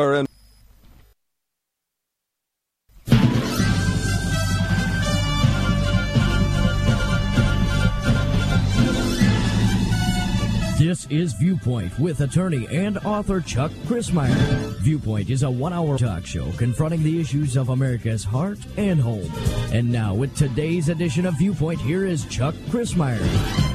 This is Viewpoint with attorney and author Chuck Crismier. Viewpoint is a one hour talk show confronting the issues of America's heart and home. And now, with today's edition of Viewpoint, here is Chuck Crismier.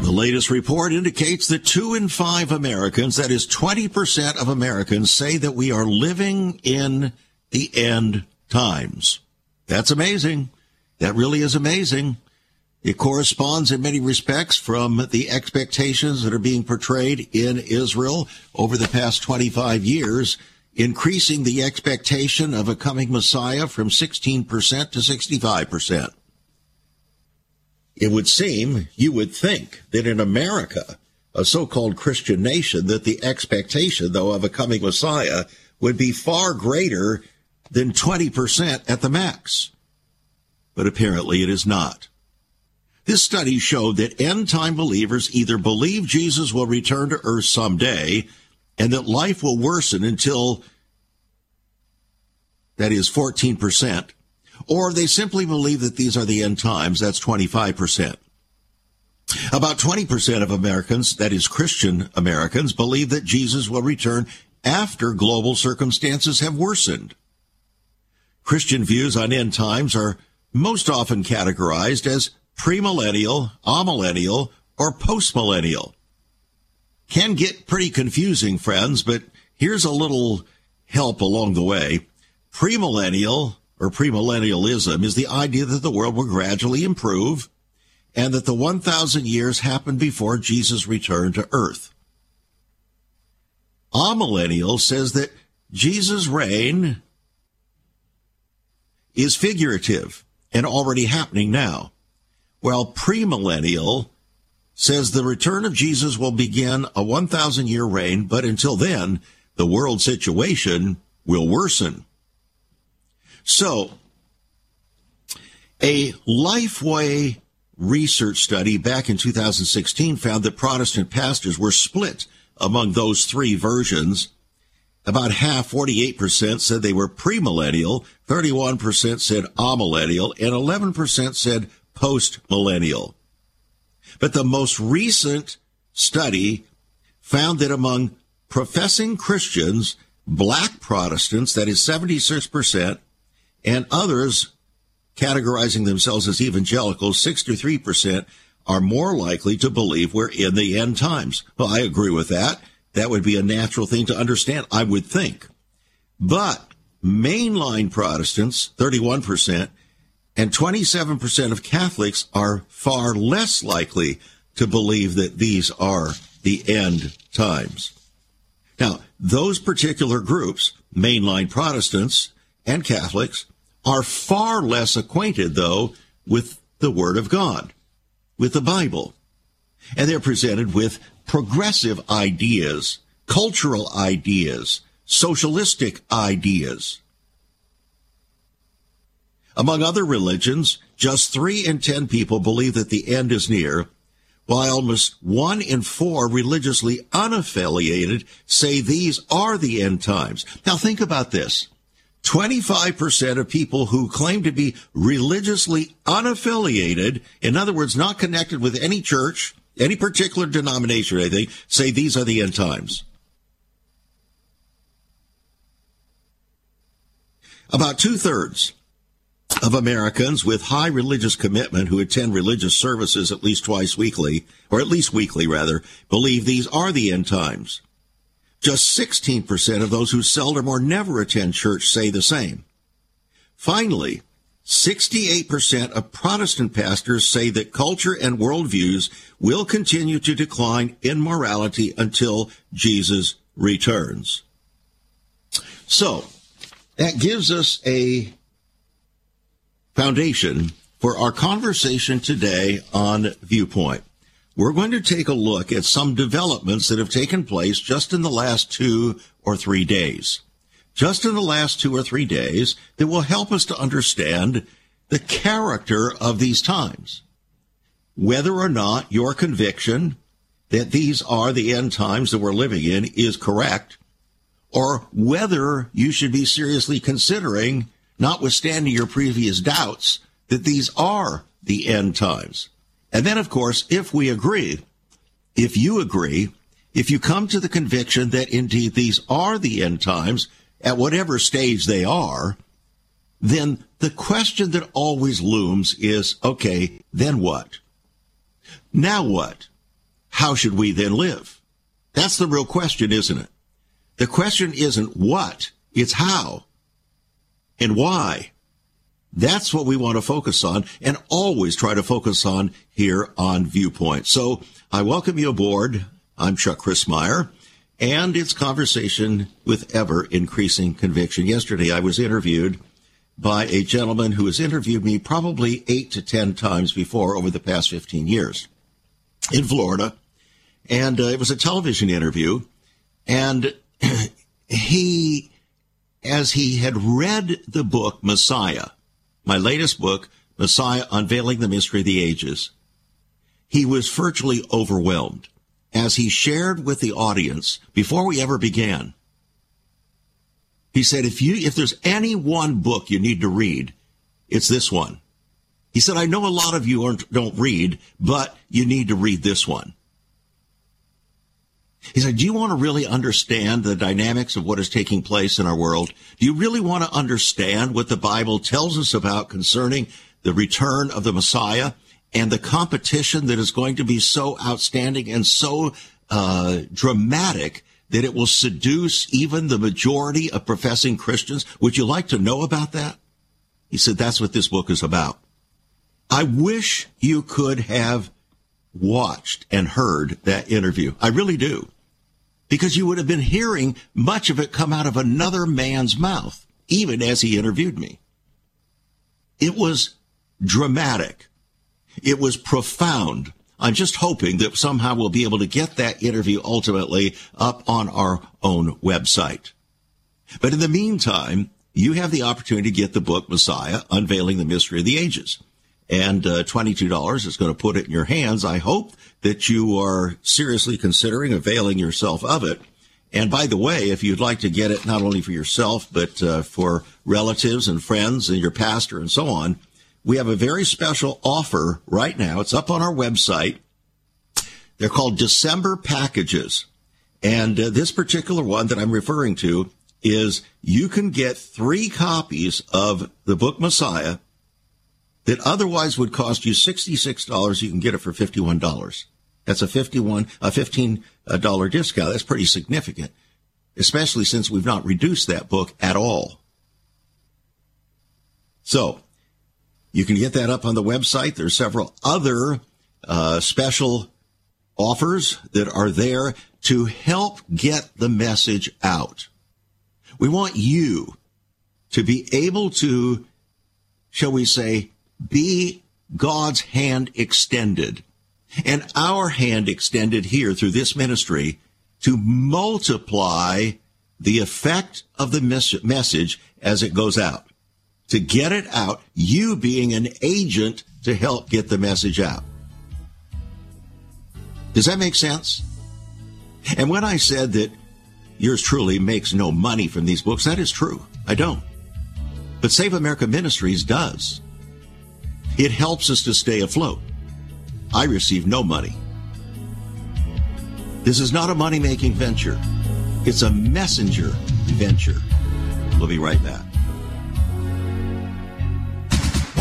The latest report indicates that two in five Americans, that is 20% of Americans, say that we are living in the end times. That's amazing. That really is amazing. It corresponds in many respects from the expectations that are being portrayed in Israel over the past 25 years, increasing the expectation of a coming Messiah from 16% to 65%. It would seem, you would think, that in America, a so-called Christian nation, that the expectation, though, of a coming Messiah would be far greater than 20% at the max. But apparently it is not. This study showed that end time believers either believe Jesus will return to earth someday and that life will worsen until that is 14%, or they simply believe that these are the end times, that's 25%. About 20% of Americans, that is Christian Americans, believe that Jesus will return after global circumstances have worsened. Christian views on end times are most often categorized as premillennial, amillennial, or postmillennial. Can get pretty confusing, friends, but here's a little help along the way. Premillennial or premillennialism is the idea that the world will gradually improve and that the 1,000 years happened before Jesus returned to earth. Amillennial says that Jesus' reign is figurative and already happening now while premillennial says the return of Jesus will begin a 1,000 year reign, but until then, the world situation will worsen. So, a Lifeway research study back in 2016 found that Protestant pastors were split among those three versions. About half, 48%, said they were premillennial, 31% said amillennial, and 11% said post millennial. But the most recent study found that among professing Christians, black Protestants, that is 76%, and others categorizing themselves as evangelicals, 63%, are more likely to believe we're in the end times. Well, I agree with that. That would be a natural thing to understand, I would think. But mainline Protestants, 31%, and 27% of Catholics are far less likely to believe that these are the end times. Now, those particular groups, mainline Protestants and Catholics, are far less acquainted, though, with the Word of God, with the Bible. And they're presented with progressive ideas, cultural ideas, socialistic ideas. Among other religions, just three in ten people believe that the end is near, while almost one in four religiously unaffiliated say these are the end times. Now think about this. 25% of people who claim to be religiously unaffiliated, in other words, not connected with any church, any particular denomination or anything, say these are the end times. About two thirds of Americans with high religious commitment who attend religious services at least twice weekly, or at least weekly rather, believe these are the end times. Just 16% of those who seldom or never attend church say the same. Finally, 68% of Protestant pastors say that culture and worldviews will continue to decline in morality until Jesus returns. So, that gives us a foundation for our conversation today on Viewpoint. We're going to take a look at some developments that have taken place just in the last two or three days. Just in the last two or three days that will help us to understand the character of these times. Whether or not your conviction that these are the end times that we're living in is correct, or whether you should be seriously considering, notwithstanding your previous doubts, that these are the end times. And then, of course, if we agree, if you agree, if you come to the conviction that indeed these are the end times, at whatever stage they are, then the question that always looms is, okay, then what? Now what? How should we then live? That's the real question, isn't it? The question isn't what, it's how and why. That's what we want to focus on and always try to focus on here on Viewpoint. So I welcome you aboard. I'm Chuck Crismier and it's conversation with ever increasing conviction. Yesterday I was interviewed by a gentleman who has interviewed me probably eight to ten times before over the past 15 years in Florida. And uh, it was a television interview. And he, as he had read the book Messiah, my latest book, Messiah Unveiling the Mystery of the Ages, he was virtually overwhelmed as he shared with the audience before we ever began. He said, if you, if there's any one book you need to read, it's this one. He said, I know a lot of you don't read, but you need to read this one. He said, Do you want to really understand the dynamics of what is taking place in our world? Do you really want to understand what the Bible tells us about concerning the return of the Messiah and the competition that is going to be so outstanding and so uh, dramatic that it will seduce even the majority of professing Christians? Would you like to know about that? He said, That's what this book is about. I wish you could have watched and heard that interview. I really do because you would have been hearing much of it come out of another man's mouth, even as he interviewed me. It was dramatic. It was profound. I'm just hoping that somehow we'll be able to get that interview ultimately up on our own website. But in the meantime, you have the opportunity to get the book Messiah, Unveiling the Mystery of the Ages and uh, $22 is going to put it in your hands. I hope that you are seriously considering availing yourself of it. And by the way, if you'd like to get it not only for yourself, but uh, for relatives and friends and your pastor and so on, we have a very special offer right now. It's up on our website. They're called December packages. And uh, this particular one that I'm referring to is you can get three copies of the book Messiah that otherwise would cost you $66, you can get it for $51. That's a 51, a $15 discount. That's pretty significant, especially since we've not reduced that book at all. So you can get that up on the website. There's several other uh, special offers that are there to help get the message out. We want you to be able to, shall we say, be God's hand extended and our hand extended here through this ministry to multiply the effect of the mes- message as it goes out. To get it out, you being an agent to help get the message out. Does that make sense? And when I said that yours truly makes no money from these books, that is true. I don't. But Save America Ministries does. It helps us to stay afloat. I receive no money. This is not a money making venture, it's a messenger venture. We'll be right back.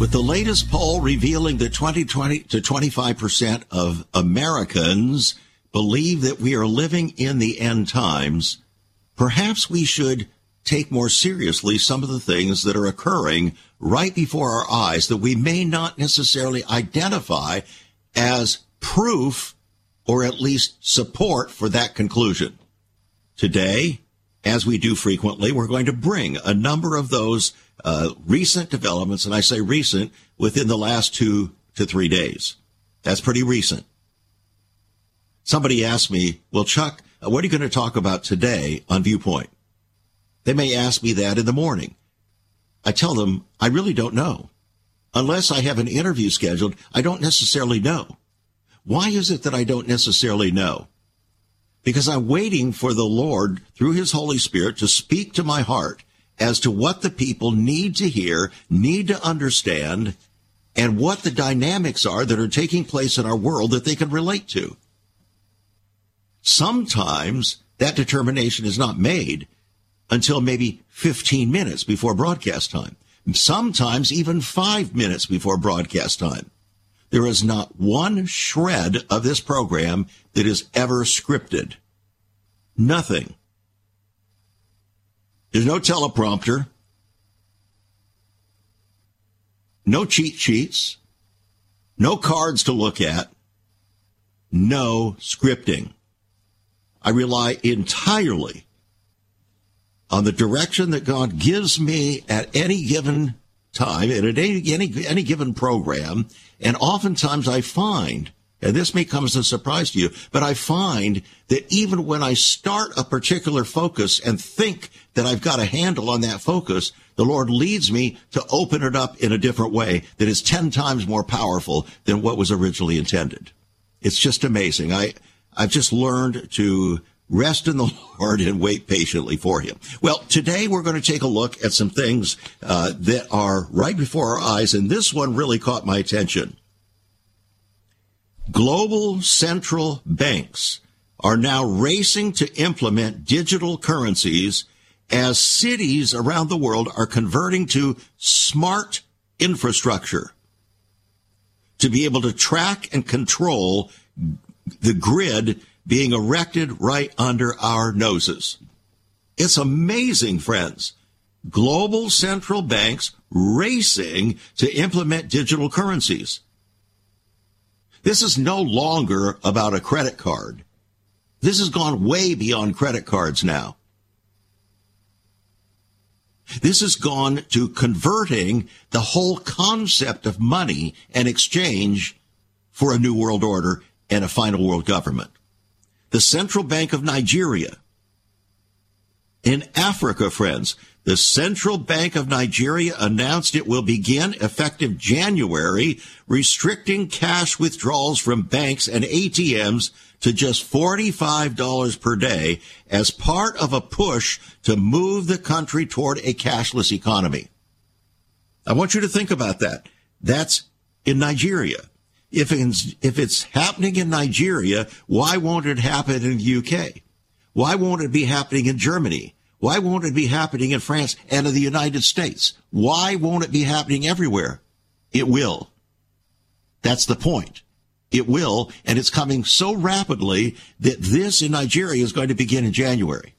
With the latest poll revealing that 20 to 25% of Americans believe that we are living in the end times, perhaps we should take more seriously some of the things that are occurring right before our eyes that we may not necessarily identify as proof or at least support for that conclusion. Today, as we do frequently, we're going to bring a number of those uh, recent developments, and I say recent within the last two to three days. That's pretty recent. Somebody asked me, well, Chuck, uh, what are you going to talk about today on Viewpoint? They may ask me that in the morning. I tell them, I really don't know. Unless I have an interview scheduled, I don't necessarily know. Why is it that I don't necessarily know? Because I'm waiting for the Lord through his Holy Spirit to speak to my heart as to what the people need to hear, need to understand, and what the dynamics are that are taking place in our world that they can relate to. Sometimes that determination is not made until maybe 15 minutes before broadcast time. Sometimes even five minutes before broadcast time. There is not one shred of this program that is ever scripted. Nothing. There's no teleprompter, no cheat sheets, no cards to look at, no scripting. I rely entirely on the direction that God gives me at any given time and at any, any, any given program. And oftentimes I find and this may come as a surprise to you, but I find that even when I start a particular focus and think that I've got a handle on that focus, the Lord leads me to open it up in a different way that is 10 times more powerful than what was originally intended. It's just amazing. I, I've just learned to rest in the Lord and wait patiently for Him. Well, today we're going to take a look at some things uh, that are right before our eyes, and this one really caught my attention. Global central banks are now racing to implement digital currencies as cities around the world are converting to smart infrastructure to be able to track and control the grid being erected right under our noses. It's amazing, friends. Global central banks racing to implement digital currencies. This is no longer about a credit card. This has gone way beyond credit cards now. This has gone to converting the whole concept of money and exchange for a new world order and a final world government. The Central Bank of Nigeria. In Africa, friends, the Central Bank of Nigeria announced it will begin effective January restricting cash withdrawals from banks and ATMs to just $45 per day as part of a push to move the country toward a cashless economy. I want you to think about that. That's in Nigeria. If it's, if it's happening in Nigeria, why won't it happen in the UK? Why won't it be happening in Germany? Why won't it be happening in France and in the United States? Why won't it be happening everywhere? It will. That's the point. It will, and it's coming so rapidly that this in Nigeria is going to begin in January.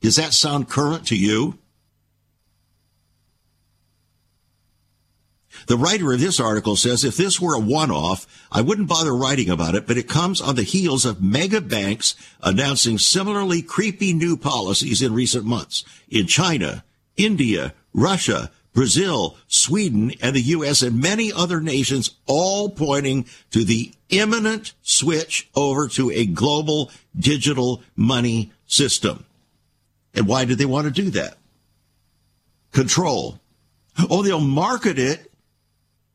Does that sound current to you? The writer of this article says if this were a one-off, I wouldn't bother writing about it, but it comes on the heels of mega banks announcing similarly creepy new policies in recent months in China, India, Russia, Brazil, Sweden, and the U.S. and many other nations, all pointing to the imminent switch over to a global digital money system. And why did they want to do that? Control. Oh, they'll market it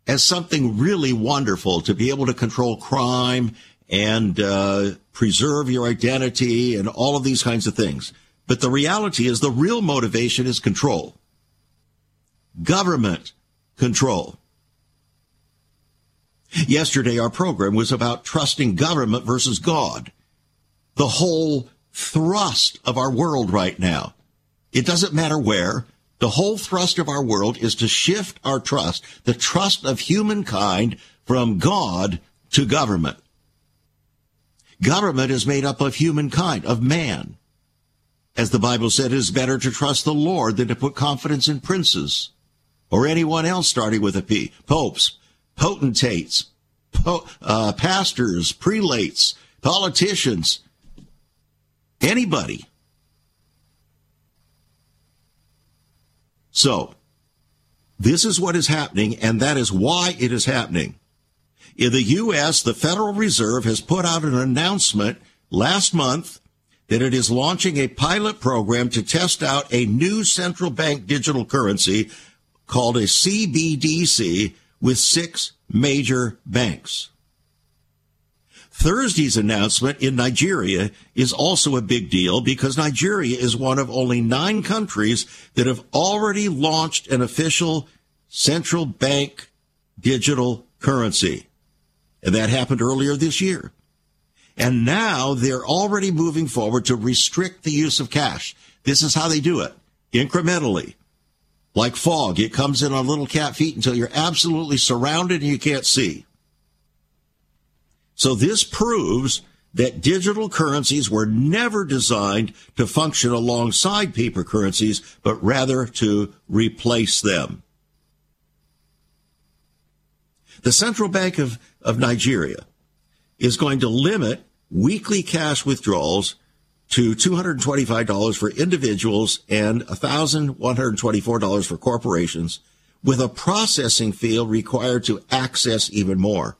as something really wonderful to be able to control crime and uh, preserve your identity and all of these kinds of things. But the reality is the real motivation is control. Government control. Yesterday, our program was about trusting government versus God. The whole thrust of our world right now. It doesn't matter where. The whole thrust of our world is to shift our trust, the trust of humankind from God to government. Government is made up of humankind, of man. As the Bible said, it is better to trust the Lord than to put confidence in princes or anyone else starting with a P. Popes, potentates, po- uh, pastors, prelates, politicians, anybody. So, this is what is happening, and that is why it is happening. In the U.S., the Federal Reserve has put out an announcement last month that it is launching a pilot program to test out a new central bank digital currency called a CBDC with six major banks. Thursday's announcement in Nigeria is also a big deal because Nigeria is one of only nine countries that have already launched an official central bank digital currency. And that happened earlier this year. And now they're already moving forward to restrict the use of cash. This is how they do it incrementally. Like fog, it comes in on little cat feet until you're absolutely surrounded and you can't see. So this proves that digital currencies were never designed to function alongside paper currencies, but rather to replace them. The Central Bank of, of Nigeria is going to limit weekly cash withdrawals to $225 for individuals and $1,124 for corporations, with a processing fee required to access even more.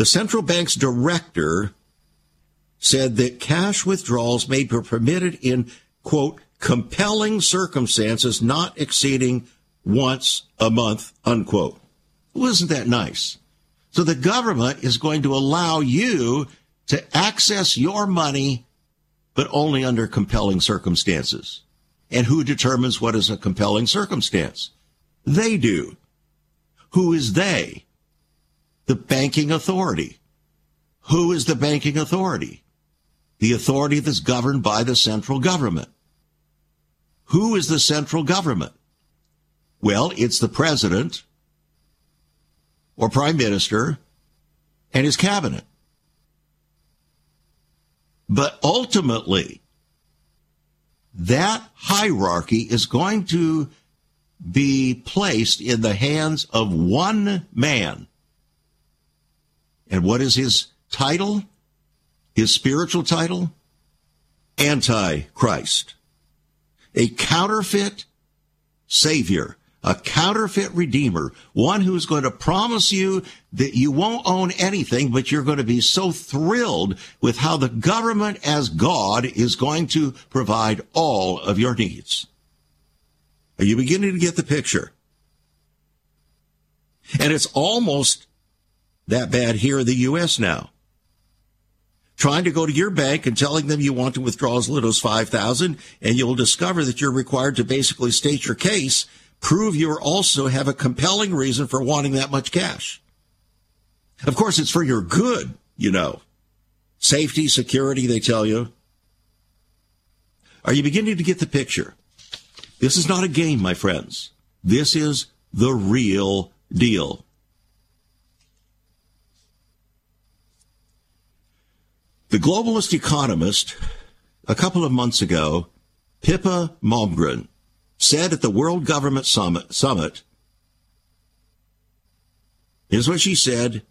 The central bank's director said that cash withdrawals may be permitted in, quote, compelling circumstances not exceeding once a month, unquote. Wasn't that nice? So the government is going to allow you to access your money, but only under compelling circumstances. And who determines what is a compelling circumstance? They do. Who is they? The banking authority. Who is the banking authority? The authority that's governed by the central government. Who is the central government? Well, it's the president or prime minister and his cabinet. But ultimately, that hierarchy is going to be placed in the hands of one man. And what is his title? His spiritual title? Antichrist. A counterfeit savior a counterfeit redeemer, one who's going to promise you that you won't own anything, but you're going to be so thrilled with how the government as God is going to provide all of your needs. Are you beginning to get the picture? And it's almost that bad here in the U.S. now. Trying to go to your bank and telling them you want to withdraw as little as 5000 and you'll discover that you're required to basically state your case prove you also have a compelling reason for wanting that much cash. Of course, it's for your good, you know. Safety, security, they tell you. Are you beginning to get the picture? This is not a game, my friends. This is the real deal. The globalist economist, a couple of months ago, Pippa Malmgren, said at the World Government Summit, Summit here's what she said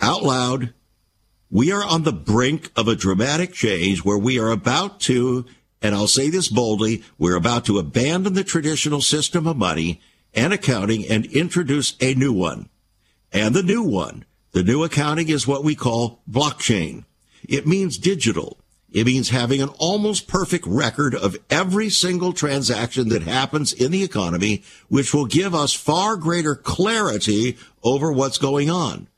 out loud. We are on the brink of a dramatic change where we are about to, and I'll say this boldly, we're about to abandon the traditional system of money and accounting and introduce a new one. And the new one, the new accounting is what we call blockchain. It means digital. It means having an almost perfect record of every single transaction that happens in the economy, which will give us far greater clarity over what's going on.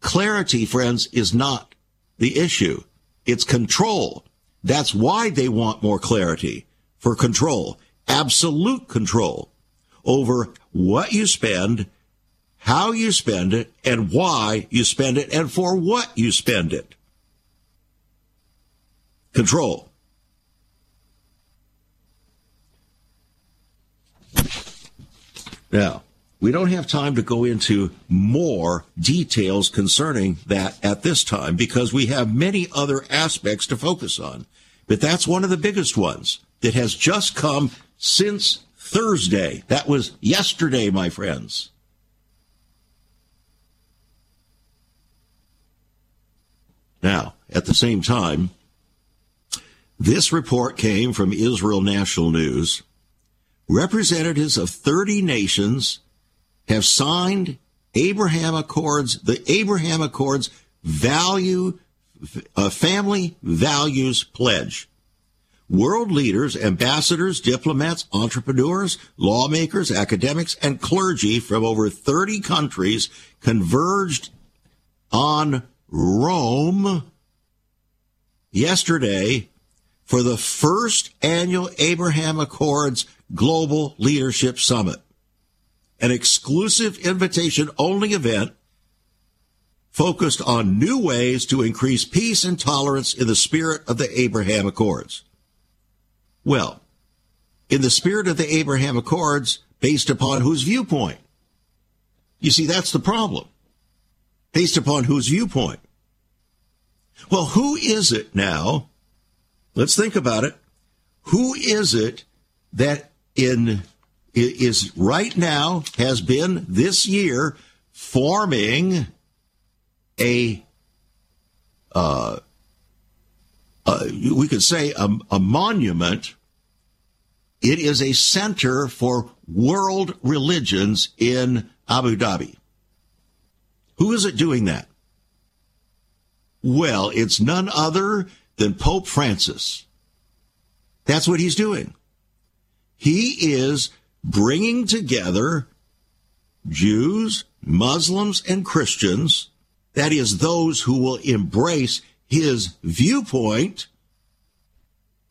Clarity, friends, is not the issue. It's control. That's why they want more clarity for control, absolute control over what you spend, how you spend it, and why you spend it, and for what you spend it control. Now, we don't have time to go into more details concerning that at this time because we have many other aspects to focus on. But that's one of the biggest ones that has just come since Thursday. That was yesterday, my friends. Now, at the same time, this report came from Israel National News. Representatives of 30 nations have signed Abraham Accords, the Abraham Accords value, uh, family values pledge. World leaders, ambassadors, diplomats, entrepreneurs, lawmakers, academics, and clergy from over 30 countries converged on Rome yesterday for the first annual Abraham Accords Global Leadership Summit, an exclusive invitation only event focused on new ways to increase peace and tolerance in the spirit of the Abraham Accords. Well, in the spirit of the Abraham Accords, based upon whose viewpoint? You see, that's the problem. Based upon whose viewpoint? Well, who is it now? Let's think about it. Who is it that in is right now has been this year forming a uh, uh, we could say a, a monument. It is a center for world religions in Abu Dhabi. Who is it doing that? Well, it's none other than Pope Francis. That's what he's doing. He is bringing together Jews, Muslims, and Christians, that is, those who will embrace his viewpoint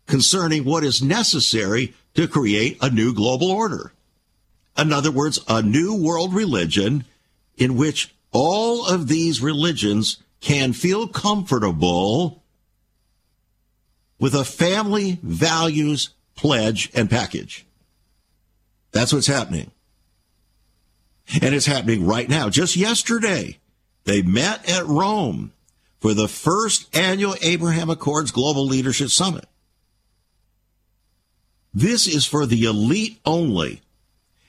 concerning what is necessary to create a new global order. In other words, a new world religion in which all of these religions can feel comfortable with a family values pledge and package. That's what's happening. And it's happening right now. Just yesterday, they met at Rome for the first annual Abraham Accords Global Leadership Summit. This is for the elite only.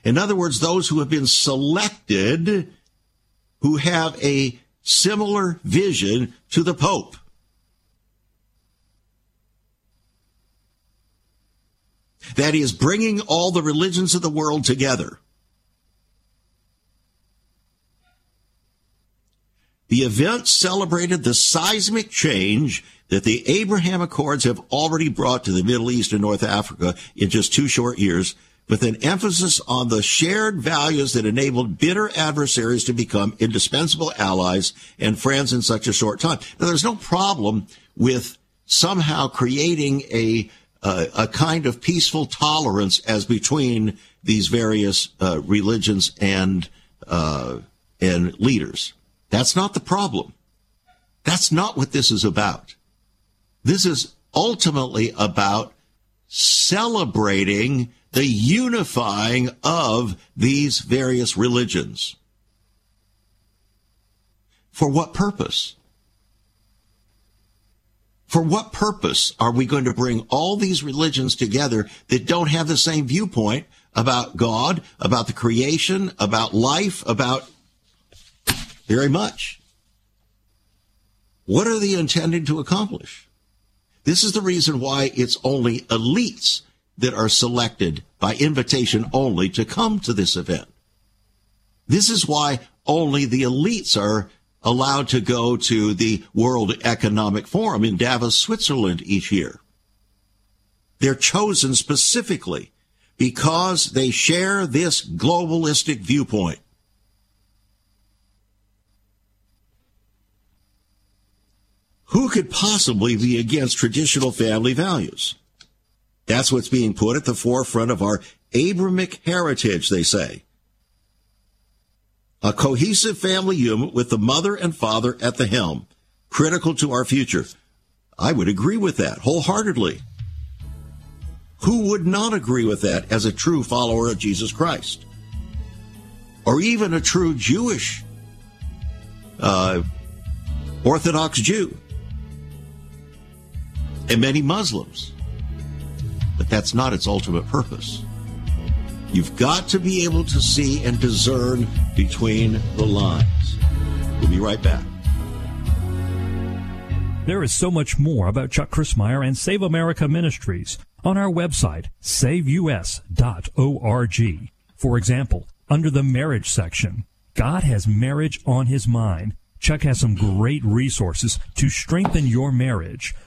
In other words, those who have been selected who have a similar vision to the Pope. That is bringing all the religions of the world together. The event celebrated the seismic change that the Abraham Accords have already brought to the Middle East and North Africa in just two short years with an emphasis on the shared values that enabled bitter adversaries to become indispensable allies and friends in such a short time. Now, there's no problem with somehow creating a uh, a kind of peaceful tolerance as between these various uh, religions and uh, and leaders. That's not the problem. That's not what this is about. This is ultimately about celebrating the unifying of these various religions. For what purpose? For what purpose are we going to bring all these religions together that don't have the same viewpoint about God, about the creation, about life, about very much? What are they intending to accomplish? This is the reason why it's only elites that are selected by invitation only to come to this event. This is why only the elites are allowed to go to the World Economic Forum in Davos, Switzerland each year. They're chosen specifically because they share this globalistic viewpoint. Who could possibly be against traditional family values? That's what's being put at the forefront of our Abrahamic heritage, they say. A cohesive family unit with the mother and father at the helm, critical to our future. I would agree with that wholeheartedly. Who would not agree with that as a true follower of Jesus Christ? Or even a true Jewish uh, Orthodox Jew? And many Muslims but that's not its ultimate purpose. You've got to be able to see and discern between the lines. We'll be right back. There is so much more about Chuck Crismier and Save America Ministries on our website, saveus.org. For example, under the marriage section, God has marriage on his mind. Chuck has some great resources to strengthen your marriage.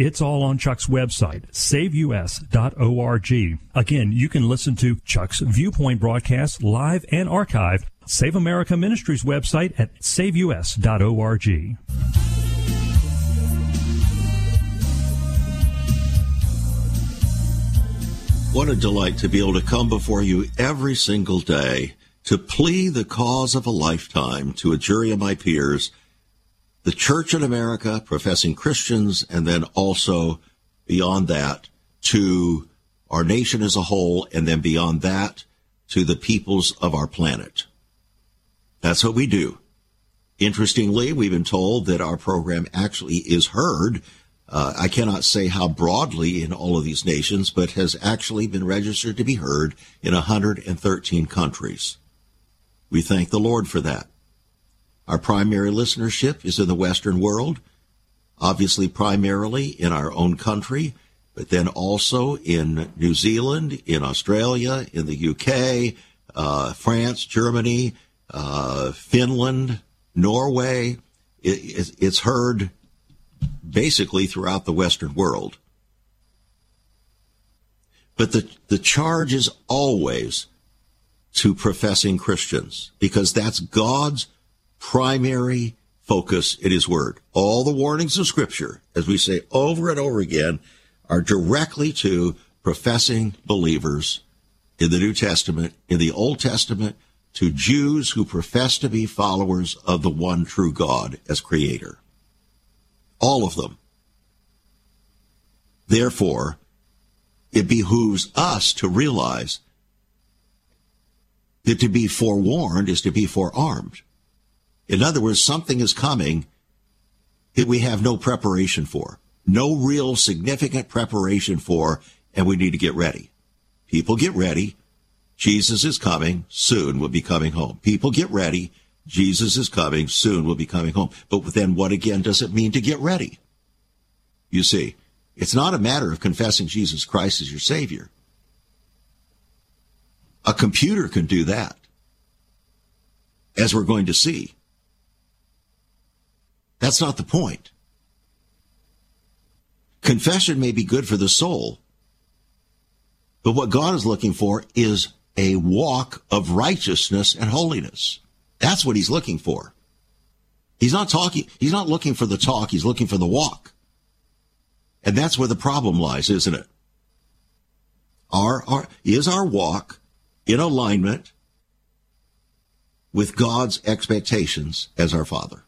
It's all on Chuck's website, saveus.org. Again, you can listen to Chuck's Viewpoint broadcast live and archived. Save America Ministries website at saveus.org. What a delight to be able to come before you every single day to plead the cause of a lifetime to a jury of my peers, the church in America, professing Christians, and then also beyond that to our nation as a whole, and then beyond that to the peoples of our planet. That's what we do. Interestingly, we've been told that our program actually is heard uh, I cannot say how broadly in all of these nations, but has actually been registered to be heard in 113 countries. We thank the Lord for that. Our primary listenership is in the Western world, obviously primarily in our own country, but then also in New Zealand, in Australia, in the UK, uh, France, Germany, uh, Finland, Norway. It, it's heard basically throughout the Western world. But the, the charge is always to professing Christians because that's God's primary focus in His Word. All the warnings of Scripture, as we say over and over again, are directly to professing believers in the New Testament, in the Old Testament, to Jews who profess to be followers of the one true God as Creator. All of them. Therefore, it behooves us to realize that to be forewarned is to be forearmed. In other words, something is coming that we have no preparation for, no real significant preparation for, and we need to get ready. People get ready. Jesus is coming. Soon we'll be coming home. People get ready. Jesus is coming. Soon we'll be coming home. But then what again does it mean to get ready? You see, it's not a matter of confessing Jesus Christ as your Savior. A computer can do that, as we're going to see. That's not the point. Confession may be good for the soul, but what God is looking for is a walk of righteousness and holiness. That's what he's looking for. He's not talking, he's not looking for the talk, he's looking for the walk. And that's where the problem lies, isn't it? Our, our, is our walk in alignment with God's expectations as our Father?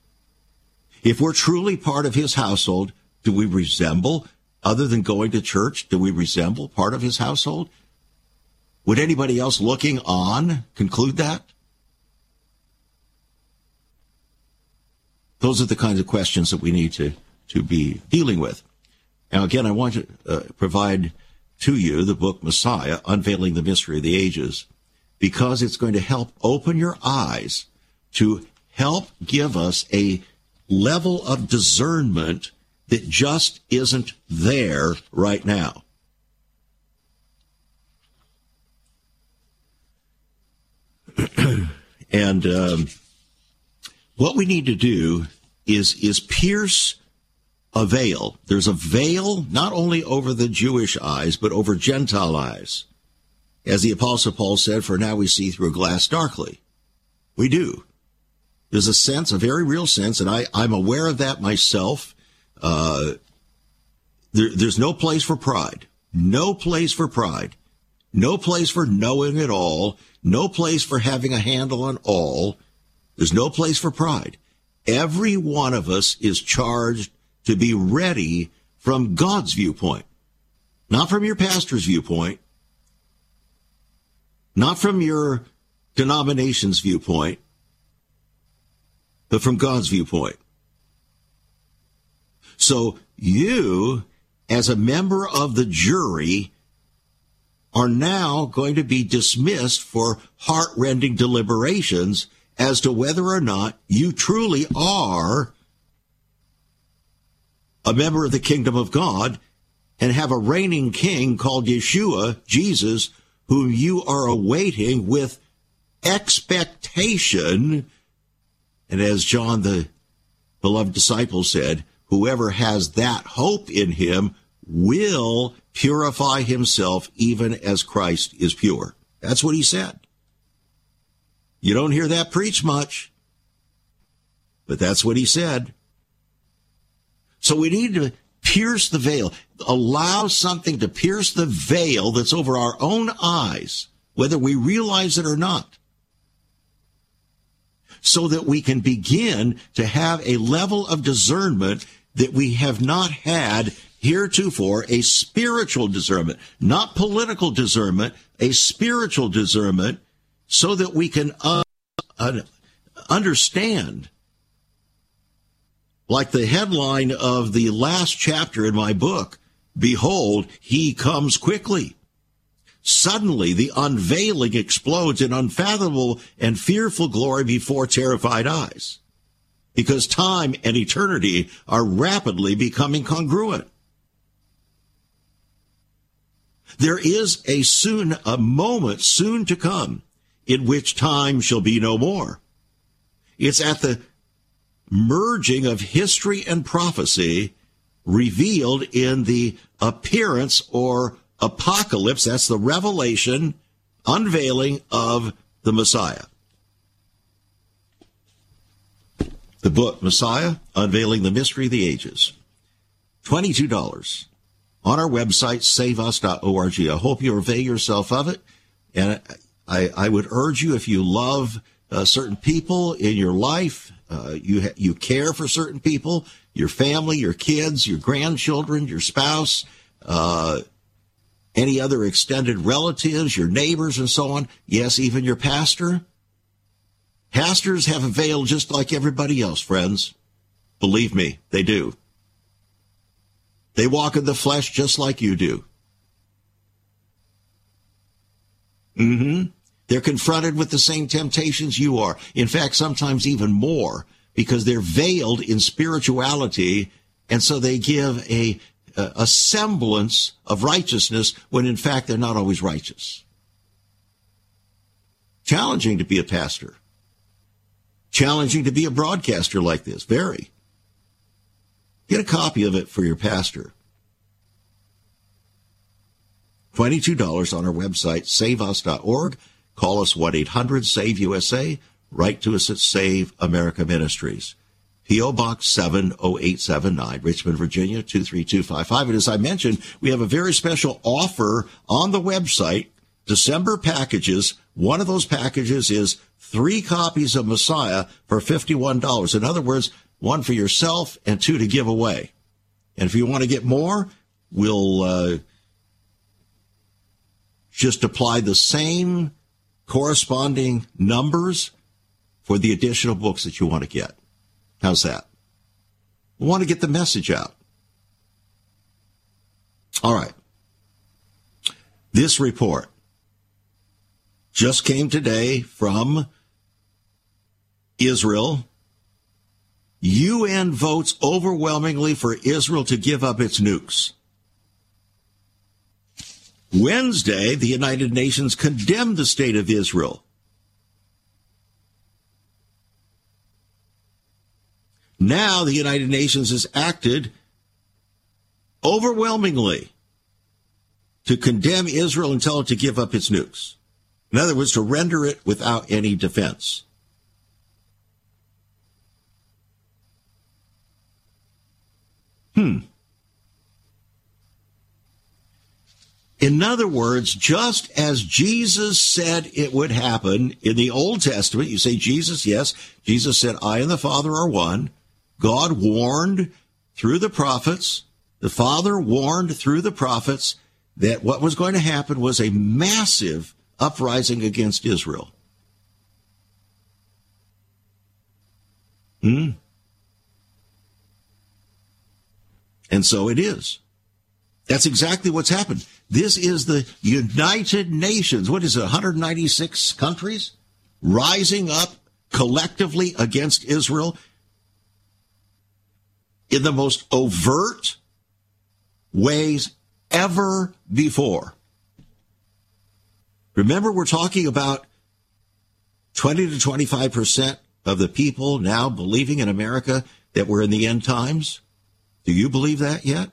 If we're truly part of His household, do we resemble, other than going to church, do we resemble part of His household? Would anybody else looking on conclude that? Those are the kinds of questions that we need to, to be dealing with. Now, again, I want to uh, provide to you the book Messiah, Unveiling the Mystery of the Ages, because it's going to help open your eyes to help give us a level of discernment that just isn't there right now. and um, what we need to do is is pierce a veil. There's a veil not only over the Jewish eyes, but over Gentile eyes. As the apostle Paul said, for now we see through a glass darkly. We do. There's a sense, a very real sense, and I, I'm aware of that myself. Uh, there, there's no place for pride. No place for pride. No place for knowing it all. No place for having a handle on all There's no place for pride. Every one of us is charged to be ready from God's viewpoint, not from your pastor's viewpoint, not from your denomination's viewpoint, but from God's viewpoint. So you, as a member of the jury, are now going to be dismissed for heart-rending deliberations as to whether or not you truly are a member of the kingdom of God and have a reigning king called Yeshua, Jesus, whom you are awaiting with expectation. And as John, the beloved disciple, said, whoever has that hope in him will purify himself even as Christ is pure. That's what he said. You don't hear that preached much, but that's what he said. So we need to pierce the veil, allow something to pierce the veil that's over our own eyes, whether we realize it or not, so that we can begin to have a level of discernment that we have not had heretofore, a spiritual discernment, not political discernment, a spiritual discernment so that we can uh, understand. Like the headline of the last chapter in my book, Behold, he comes quickly. Suddenly, the unveiling explodes in unfathomable and fearful glory before terrified eyes. Because time and eternity are rapidly becoming congruent. There is a soon, a moment soon to come in which time shall be no more. It's at the merging of history and prophecy revealed in the appearance or apocalypse. That's the revelation, unveiling of the Messiah. The book, Messiah, Unveiling the Mystery of the Ages. $22 on our website, saveus.org. I hope you avail yourself of it. And I, I would urge you if you love uh, certain people in your life, uh, you ha- you care for certain people, your family, your kids, your grandchildren, your spouse, uh, any other extended relatives, your neighbors, and so on. Yes, even your pastor. Pastors have a veil just like everybody else, friends. Believe me, they do. They walk in the flesh just like you do. Mm-hmm. They're confronted with the same temptations you are. In fact, sometimes even more because they're veiled in spirituality. And so they give a, a semblance of righteousness when in fact they're not always righteous. Challenging to be a pastor. Challenging to be a broadcaster like this. Very. Get a copy of it for your pastor. $22 on our website, saveus.org. Call us 1-800-SAVE-USA. Write to us at Save America Ministries. P.O. Box 70879, Richmond, Virginia 23255. And as I mentioned, we have a very special offer on the website, December packages. One of those packages is three copies of Messiah for $51. In other words, one for yourself and two to give away. And if you want to get more, we'll uh, just apply the same corresponding numbers for the additional books that you want to get. How's that? We want to get the message out. All right. This report just came today from Israel. UN votes overwhelmingly for Israel to give up its nukes. Wednesday, the United Nations condemned the state of Israel. Now, the United Nations has acted overwhelmingly to condemn Israel and tell it to give up its nukes. In other words, to render it without any defense. Hmm. In other words, just as Jesus said it would happen in the Old Testament, you say Jesus, yes, Jesus said, I and the Father are one. God warned through the prophets, the Father warned through the prophets that what was going to happen was a massive uprising against Israel. Hmm. And so it is. That's exactly what's happened. This is the United Nations. What is it, 196 countries rising up collectively against Israel in the most overt ways ever before. Remember, we're talking about 20 to 25% of the people now believing in America that we're in the end times. Do you believe that yet?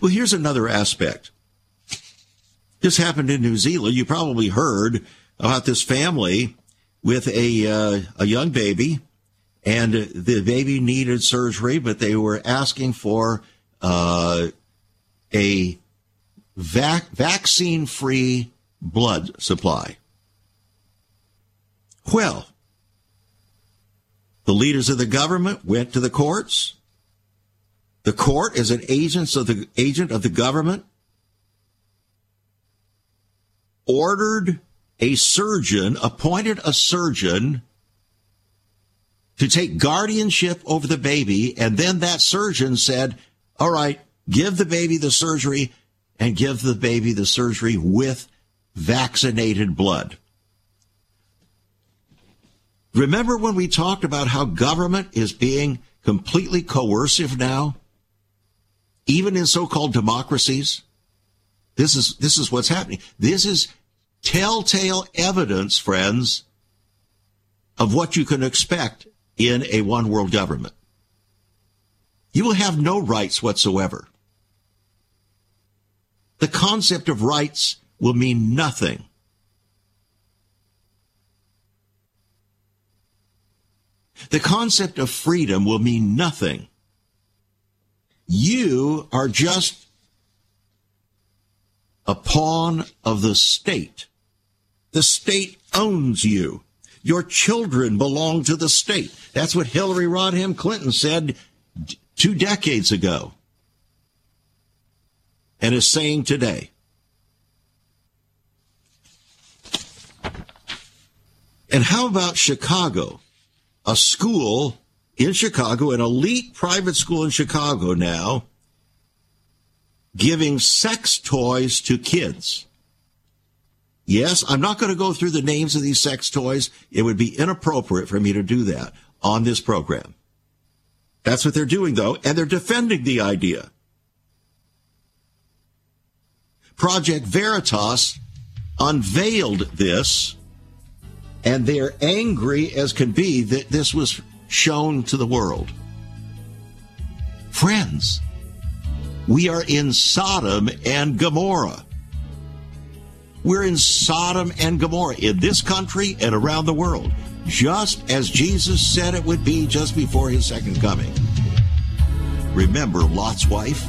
Well, here's another aspect. This happened in New Zealand. You probably heard about this family with a uh, a young baby, and the baby needed surgery, but they were asking for uh, a vac- vaccine-free blood supply. Well, the leaders of the government went to the courts the court is an agent of the agent of the government ordered a surgeon, appointed a surgeon to take guardianship over the baby, and then that surgeon said, All right, give the baby the surgery and give the baby the surgery with vaccinated blood. Remember when we talked about how government is being completely coercive now? even in so-called democracies. This is, this is what's happening. This is telltale evidence, friends, of what you can expect in a one world government. You will have no rights whatsoever. The concept of rights will mean nothing. The concept of freedom will mean nothing you are just a pawn of the state. The state owns you. Your children belong to the state. That's what Hillary Rodham Clinton said two decades ago and is saying today. And how about Chicago, a school in Chicago, an elite private school in Chicago now, giving sex toys to kids. Yes, I'm not going to go through the names of these sex toys. It would be inappropriate for me to do that on this program. That's what they're doing, though, and they're defending the idea. Project Veritas unveiled this, and they're angry as can be that this was shown to the world. Friends, we are in Sodom and Gomorrah. We're in Sodom and Gomorrah in this country and around the world, just as Jesus said it would be just before his second coming. Remember Lot's wife?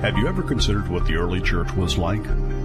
Have you ever considered what the early church was like?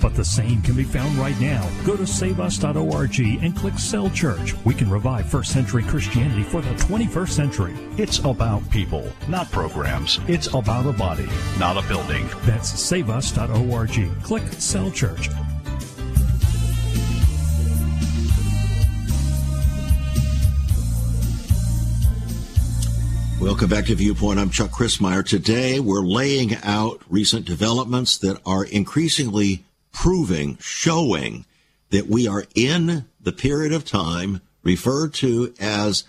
But the same can be found right now. Go to saveus.org and click Cell Church. We can revive first century Christianity for the 21st century. It's about people, not programs. It's about a body, not a building. That's saveus.org. Click Cell Church. Welcome back to Viewpoint. I'm Chuck Crismier. Today we're laying out recent developments that are increasingly proving, showing that we are in the period of time referred to as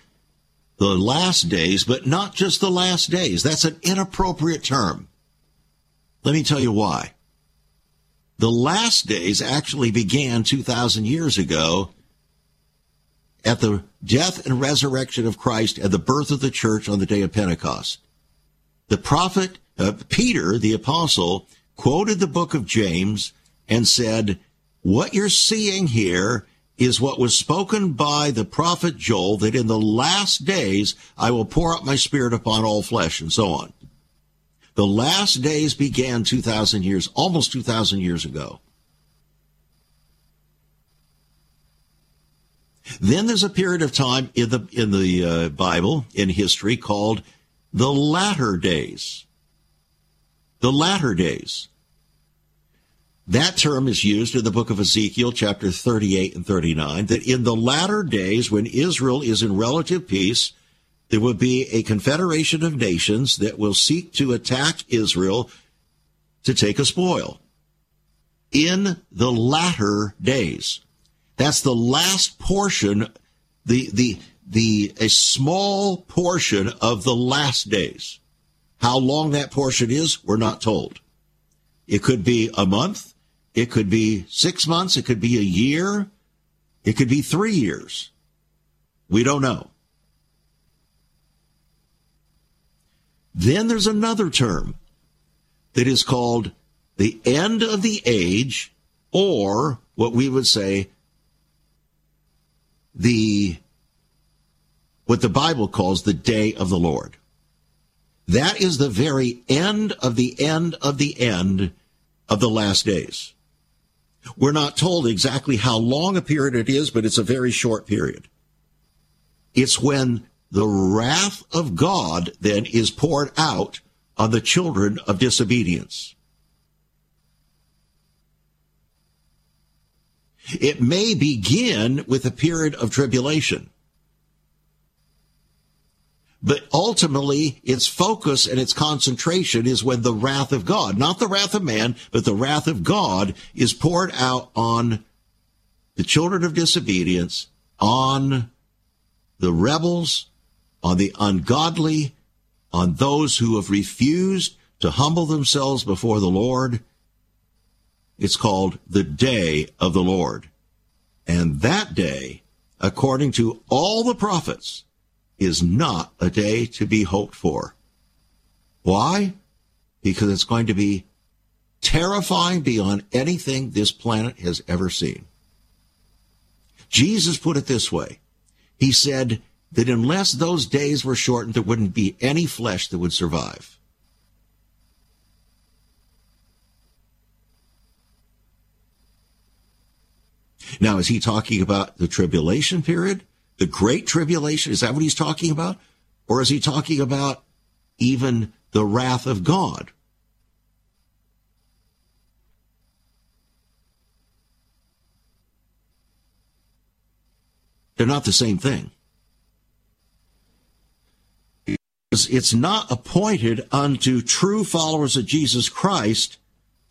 the last days, but not just the last days. That's an inappropriate term. Let me tell you why. The last days actually began 2,000 years ago at the death and resurrection of Christ and the birth of the church on the day of Pentecost. The prophet uh, Peter, the apostle, quoted the book of James and said, What you're seeing here is what was spoken by the prophet Joel that in the last days I will pour out my spirit upon all flesh and so on. The last days began 2,000 years, almost 2,000 years ago. Then there's a period of time in the in the uh, Bible in history called the latter days. The latter days. That term is used in the book of Ezekiel, chapter 38 and 39, that in the latter days, when Israel is in relative peace, there will be a confederation of nations that will seek to attack Israel to take a spoil. In the latter days. That's the last portion, the, the, the, a small portion of the last days. How long that portion is, we're not told. It could be a month. It could be six months. It could be a year. It could be three years. We don't know. Then there's another term that is called the end of the age, or what we would say the what the Bible calls the day of the Lord. That is the very end of the end of the end of the last days. We're not told exactly how long a period it is, but it's a very short period. It's when the wrath of God then is poured out on the children of disobedience. It may begin with a period of tribulation. But ultimately, its focus and its concentration is when the wrath of God, not the wrath of man, but the wrath of God is poured out on the children of disobedience, on the rebels, on the ungodly, on those who have refused to humble themselves before the Lord, it's called the day of the Lord. And that day, according to all the prophets, is not a day to be hoped for. Why? Because it's going to be terrifying beyond anything this planet has ever seen. Jesus put it this way. He said that unless those days were shortened, there wouldn't be any flesh that would survive. Now, is he talking about the tribulation period? The great tribulation? Is that what he's talking about? Or is he talking about even the wrath of God? They're not the same thing. It's not appointed unto true followers of Jesus Christ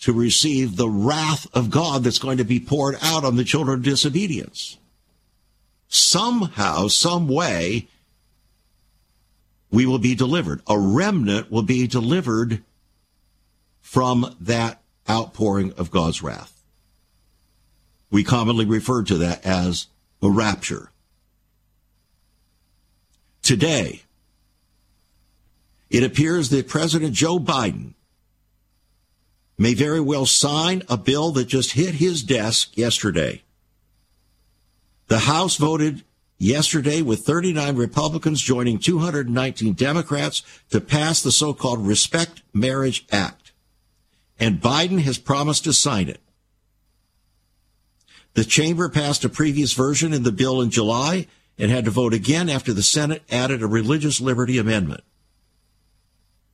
to receive the wrath of God that's going to be poured out on the children of disobedience. Somehow, some way, we will be delivered. A remnant will be delivered from that outpouring of God's wrath. We commonly refer to that as the rapture. Today, it appears that President Joe Biden may very well sign a bill that just hit his desk yesterday. The House voted yesterday with 39 Republicans joining 219 Democrats to pass the so-called Respect Marriage Act. And Biden has promised to sign it. The chamber passed a previous version in the bill in July and had to vote again after the Senate added a religious liberty amendment.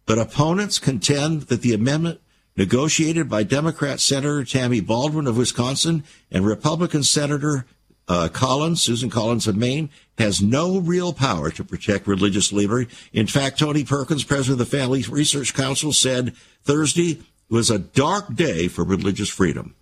But opponents contend that the amendment negotiated by Democrat Senator Tammy Baldwin of Wisconsin and Republican Senator uh, Collins, Susan Collins of Maine, has no real power to protect religious liberty. In fact, Tony Perkins, president of the Family Research Council, said Thursday was a dark day for religious freedom.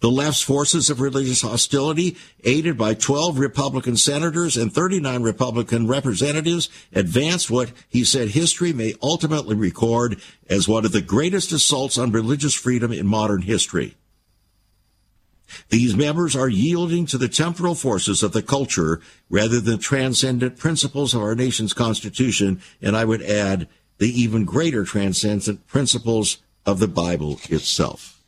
The left's forces of religious hostility, aided by 12 Republican senators and 39 Republican representatives, advanced what he said history may ultimately record as one of the greatest assaults on religious freedom in modern history. These members are yielding to the temporal forces of the culture rather than transcendent principles of our nation's constitution, and I would add the even greater transcendent principles of the Bible itself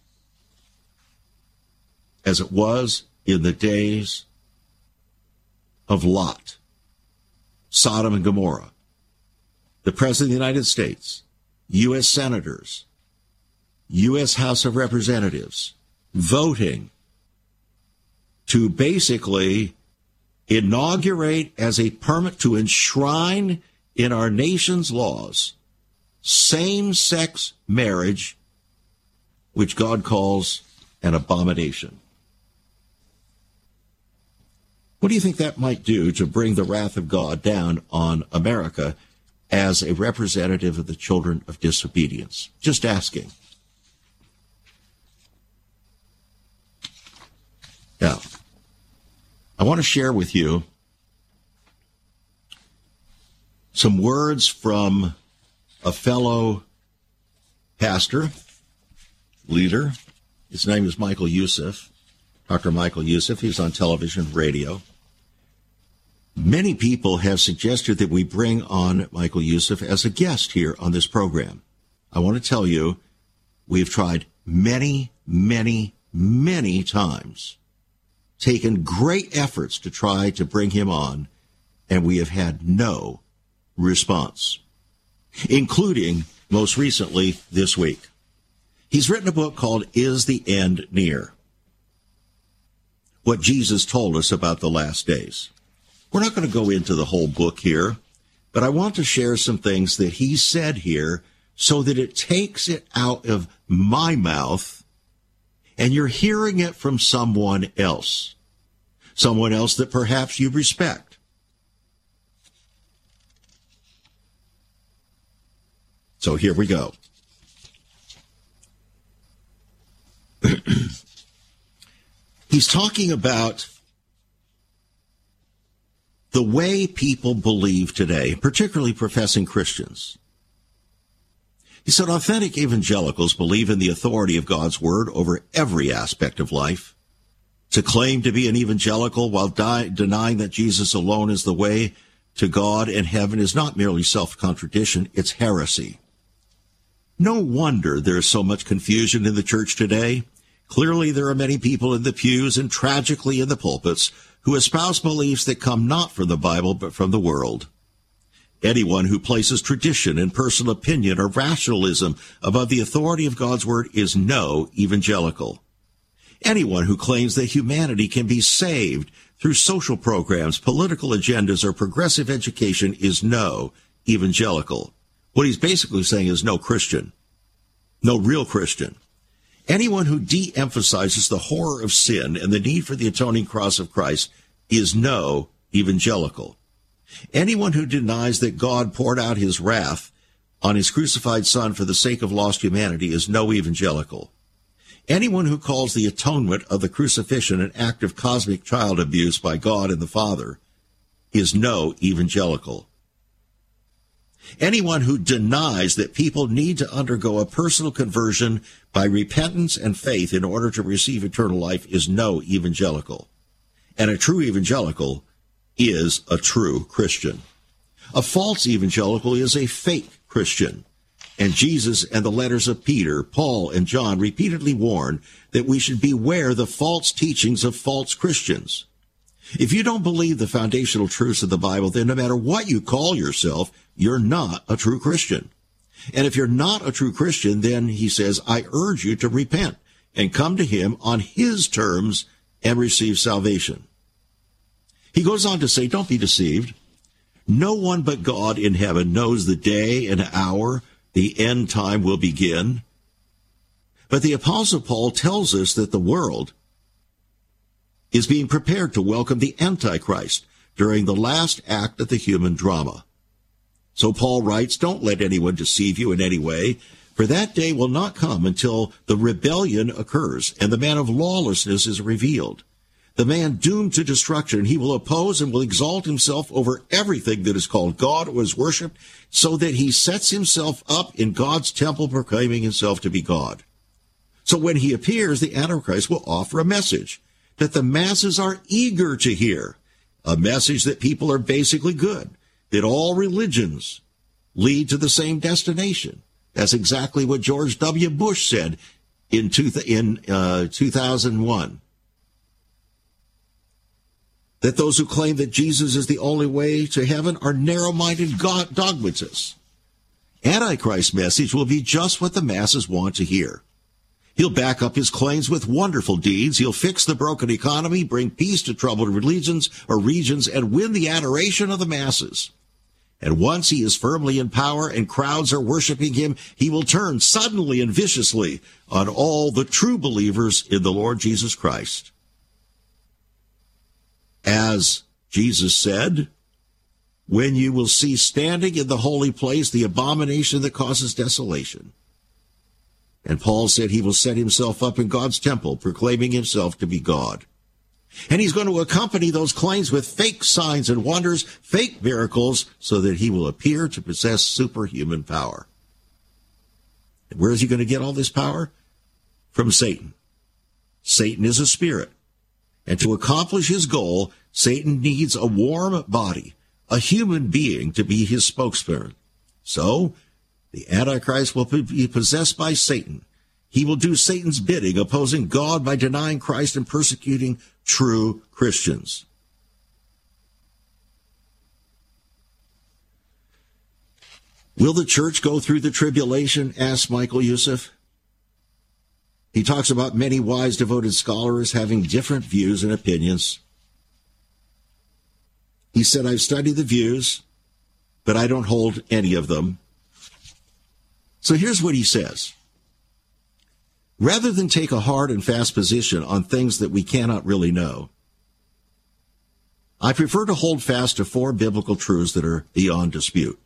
as it was in the days of Lot, Sodom and Gomorrah. The President of the United States, U.S. Senators, U.S. House of Representatives voting to basically inaugurate as a permit to enshrine in our nation's laws same sex marriage, which God calls an abomination. What do you think that might do to bring the wrath of God down on America as a representative of the children of disobedience? Just asking. Now, I want to share with you some words from a fellow pastor, leader. His name is Michael Youssef, Dr. Michael Youssef. He's on television, radio. Many people have suggested that we bring on Michael Youssef as a guest here on this program. I want to tell you, we've tried many, many, many times, taken great efforts to try to bring him on, and we have had no response, including most recently this week. He's written a book called Is the End Near? What Jesus told us about the last days. We're not going to go into the whole book here, but I want to share some things that he said here so that it takes it out of my mouth and you're hearing it from someone else, someone else that perhaps you respect. So here we go. He's talking about the way people believe today, particularly professing Christians. He said authentic evangelicals believe in the authority of God's word over every aspect of life. To claim to be an evangelical while die, denying that Jesus alone is the way to God and heaven is not merely self-contradiction, it's heresy. No wonder there is so much confusion in the church today. Clearly there are many people in the pews and tragically in the pulpits who espouse beliefs that come not from the Bible but from the world. Anyone who places tradition and personal opinion or rationalism above the authority of God's word is no evangelical. Anyone who claims that humanity can be saved through social programs, political agendas, or progressive education is no evangelical. What he's basically saying is no Christian. No real Christian. Anyone who de-emphasizes the horror of sin and the need for the atoning cross of Christ is no evangelical. Anyone who denies that God poured out his wrath on his crucified son for the sake of lost humanity is no evangelical. Anyone who calls the atonement of the crucifixion an act of cosmic child abuse by God and the Father is no evangelical. Anyone who denies that people need to undergo a personal conversion by repentance and faith in order to receive eternal life is no evangelical. And a true evangelical is a true Christian. A false evangelical is a fake Christian. And Jesus and the letters of Peter, Paul, and John repeatedly warn that we should beware the false teachings of false Christians. If you don't believe the foundational truths of the Bible, then no matter what you call yourself, you're not a true Christian. And if you're not a true Christian, then he says, I urge you to repent and come to him on his terms and receive salvation. He goes on to say, don't be deceived. No one but God in heaven knows the day and hour the end time will begin. But the apostle Paul tells us that the world is being prepared to welcome the Antichrist during the last act of the human drama. So Paul writes, don't let anyone deceive you in any way, For that day will not come until the rebellion occurs and the man of lawlessness is revealed. The man doomed to destruction, he will oppose and will exalt himself over everything that is called God or is worshipped, so that he sets himself up in God's temple, proclaiming himself to be God. So when he appears, the Antichrist will offer a message that the masses are eager to hear, a message that people are basically good, that all religions lead to the same destination. That's exactly what George W. Bush said in, two, in uh, 2001. That those who claim that Jesus is the only way to heaven are narrow-minded dogmatists. Antichrist's message will be just what the masses want to hear. He'll back up his claims with wonderful deeds. He'll fix the broken economy, bring peace to troubled religions or regions, and win the adoration of the masses. And once he is firmly in power and crowds are worshiping him, he will turn suddenly and viciously on all the true believers in the Lord Jesus Christ. As Jesus said, when you will see standing in the holy place the abomination that causes desolation. And Paul said he will set himself up in God's temple, proclaiming himself to be God. And he's going to accompany those claims with fake signs and wonders, fake miracles, so that he will appear to possess superhuman power. And where is he going to get all this power? From Satan. Satan is a spirit. And to accomplish his goal, Satan needs a warm body, a human being to be his spokesperson. So, the Antichrist will be possessed by Satan he will do Satan's bidding, opposing God by denying Christ and persecuting true Christians. Will the church go through the tribulation? asked Michael Youssef. He talks about many wise, devoted scholars having different views and opinions. He said, I've studied the views, but I don't hold any of them. So here's what he says. Rather than take a hard and fast position on things that we cannot really know, I prefer to hold fast to four biblical truths that are beyond dispute.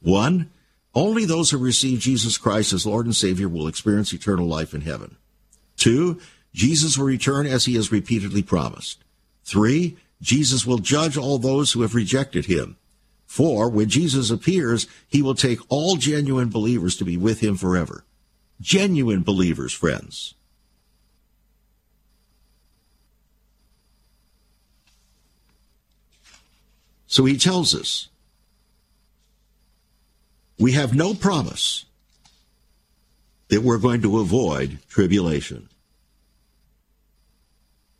One, only those who receive Jesus Christ as Lord and Savior will experience eternal life in heaven. Two, Jesus will return as he has repeatedly promised. Three, Jesus will judge all those who have rejected him. Four, when Jesus appears, he will take all genuine believers to be with him forever genuine believers, friends. So he tells us we have no promise that we're going to avoid tribulation.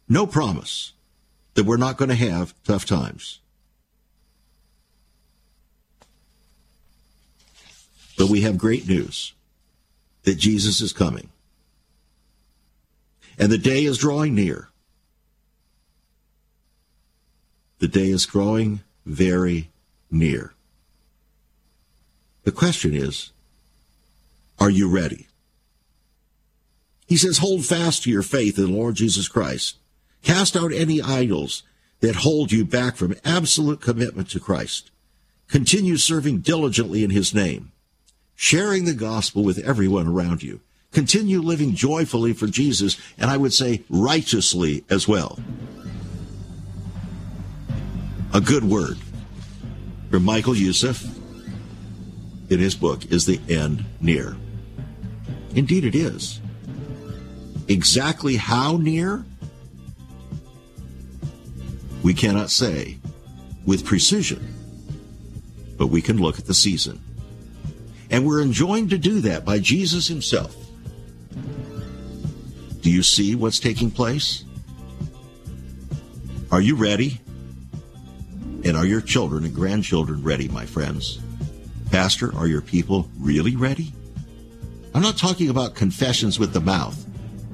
No promise that we're not going to have tough times. But we have great news that Jesus is coming. And the day is drawing near. The day is growing very near. The question is, are you ready? He says, hold fast to your faith in the Lord Jesus Christ. Cast out any idols that hold you back from absolute commitment to Christ. Continue serving diligently in his name sharing the gospel with everyone around you. Continue living joyfully for Jesus, and I would say righteously as well. A good word from Michael Youssef in his book, Is the End Near? Indeed, it is. Exactly how near? We cannot say with precision, but we can look at the season. And we're enjoined to do that by Jesus himself. Do you see what's taking place? Are you ready? And are your children and grandchildren ready, my friends? Pastor, are your people really ready? I'm not talking about confessions with the mouth.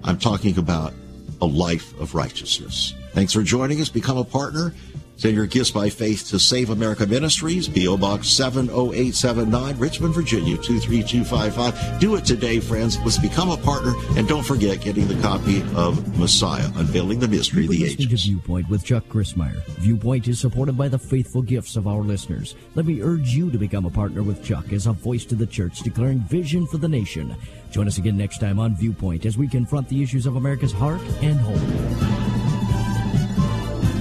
I'm talking about a life of righteousness. Thanks for joining us. Become a partner Send your gifts by faith to Save America Ministries, P.O. Box 70879, Richmond, Virginia 23255. Do it today, friends. Let's become a partner. And don't forget getting the copy of Messiah, Unveiling the Mystery of the Ages. to Viewpoint with Chuck Crismier. Viewpoint is supported by the faithful gifts of our listeners. Let me urge you to become a partner with Chuck as a voice to the church declaring vision for the nation. Join us again next time on Viewpoint as we confront the issues of America's heart and home.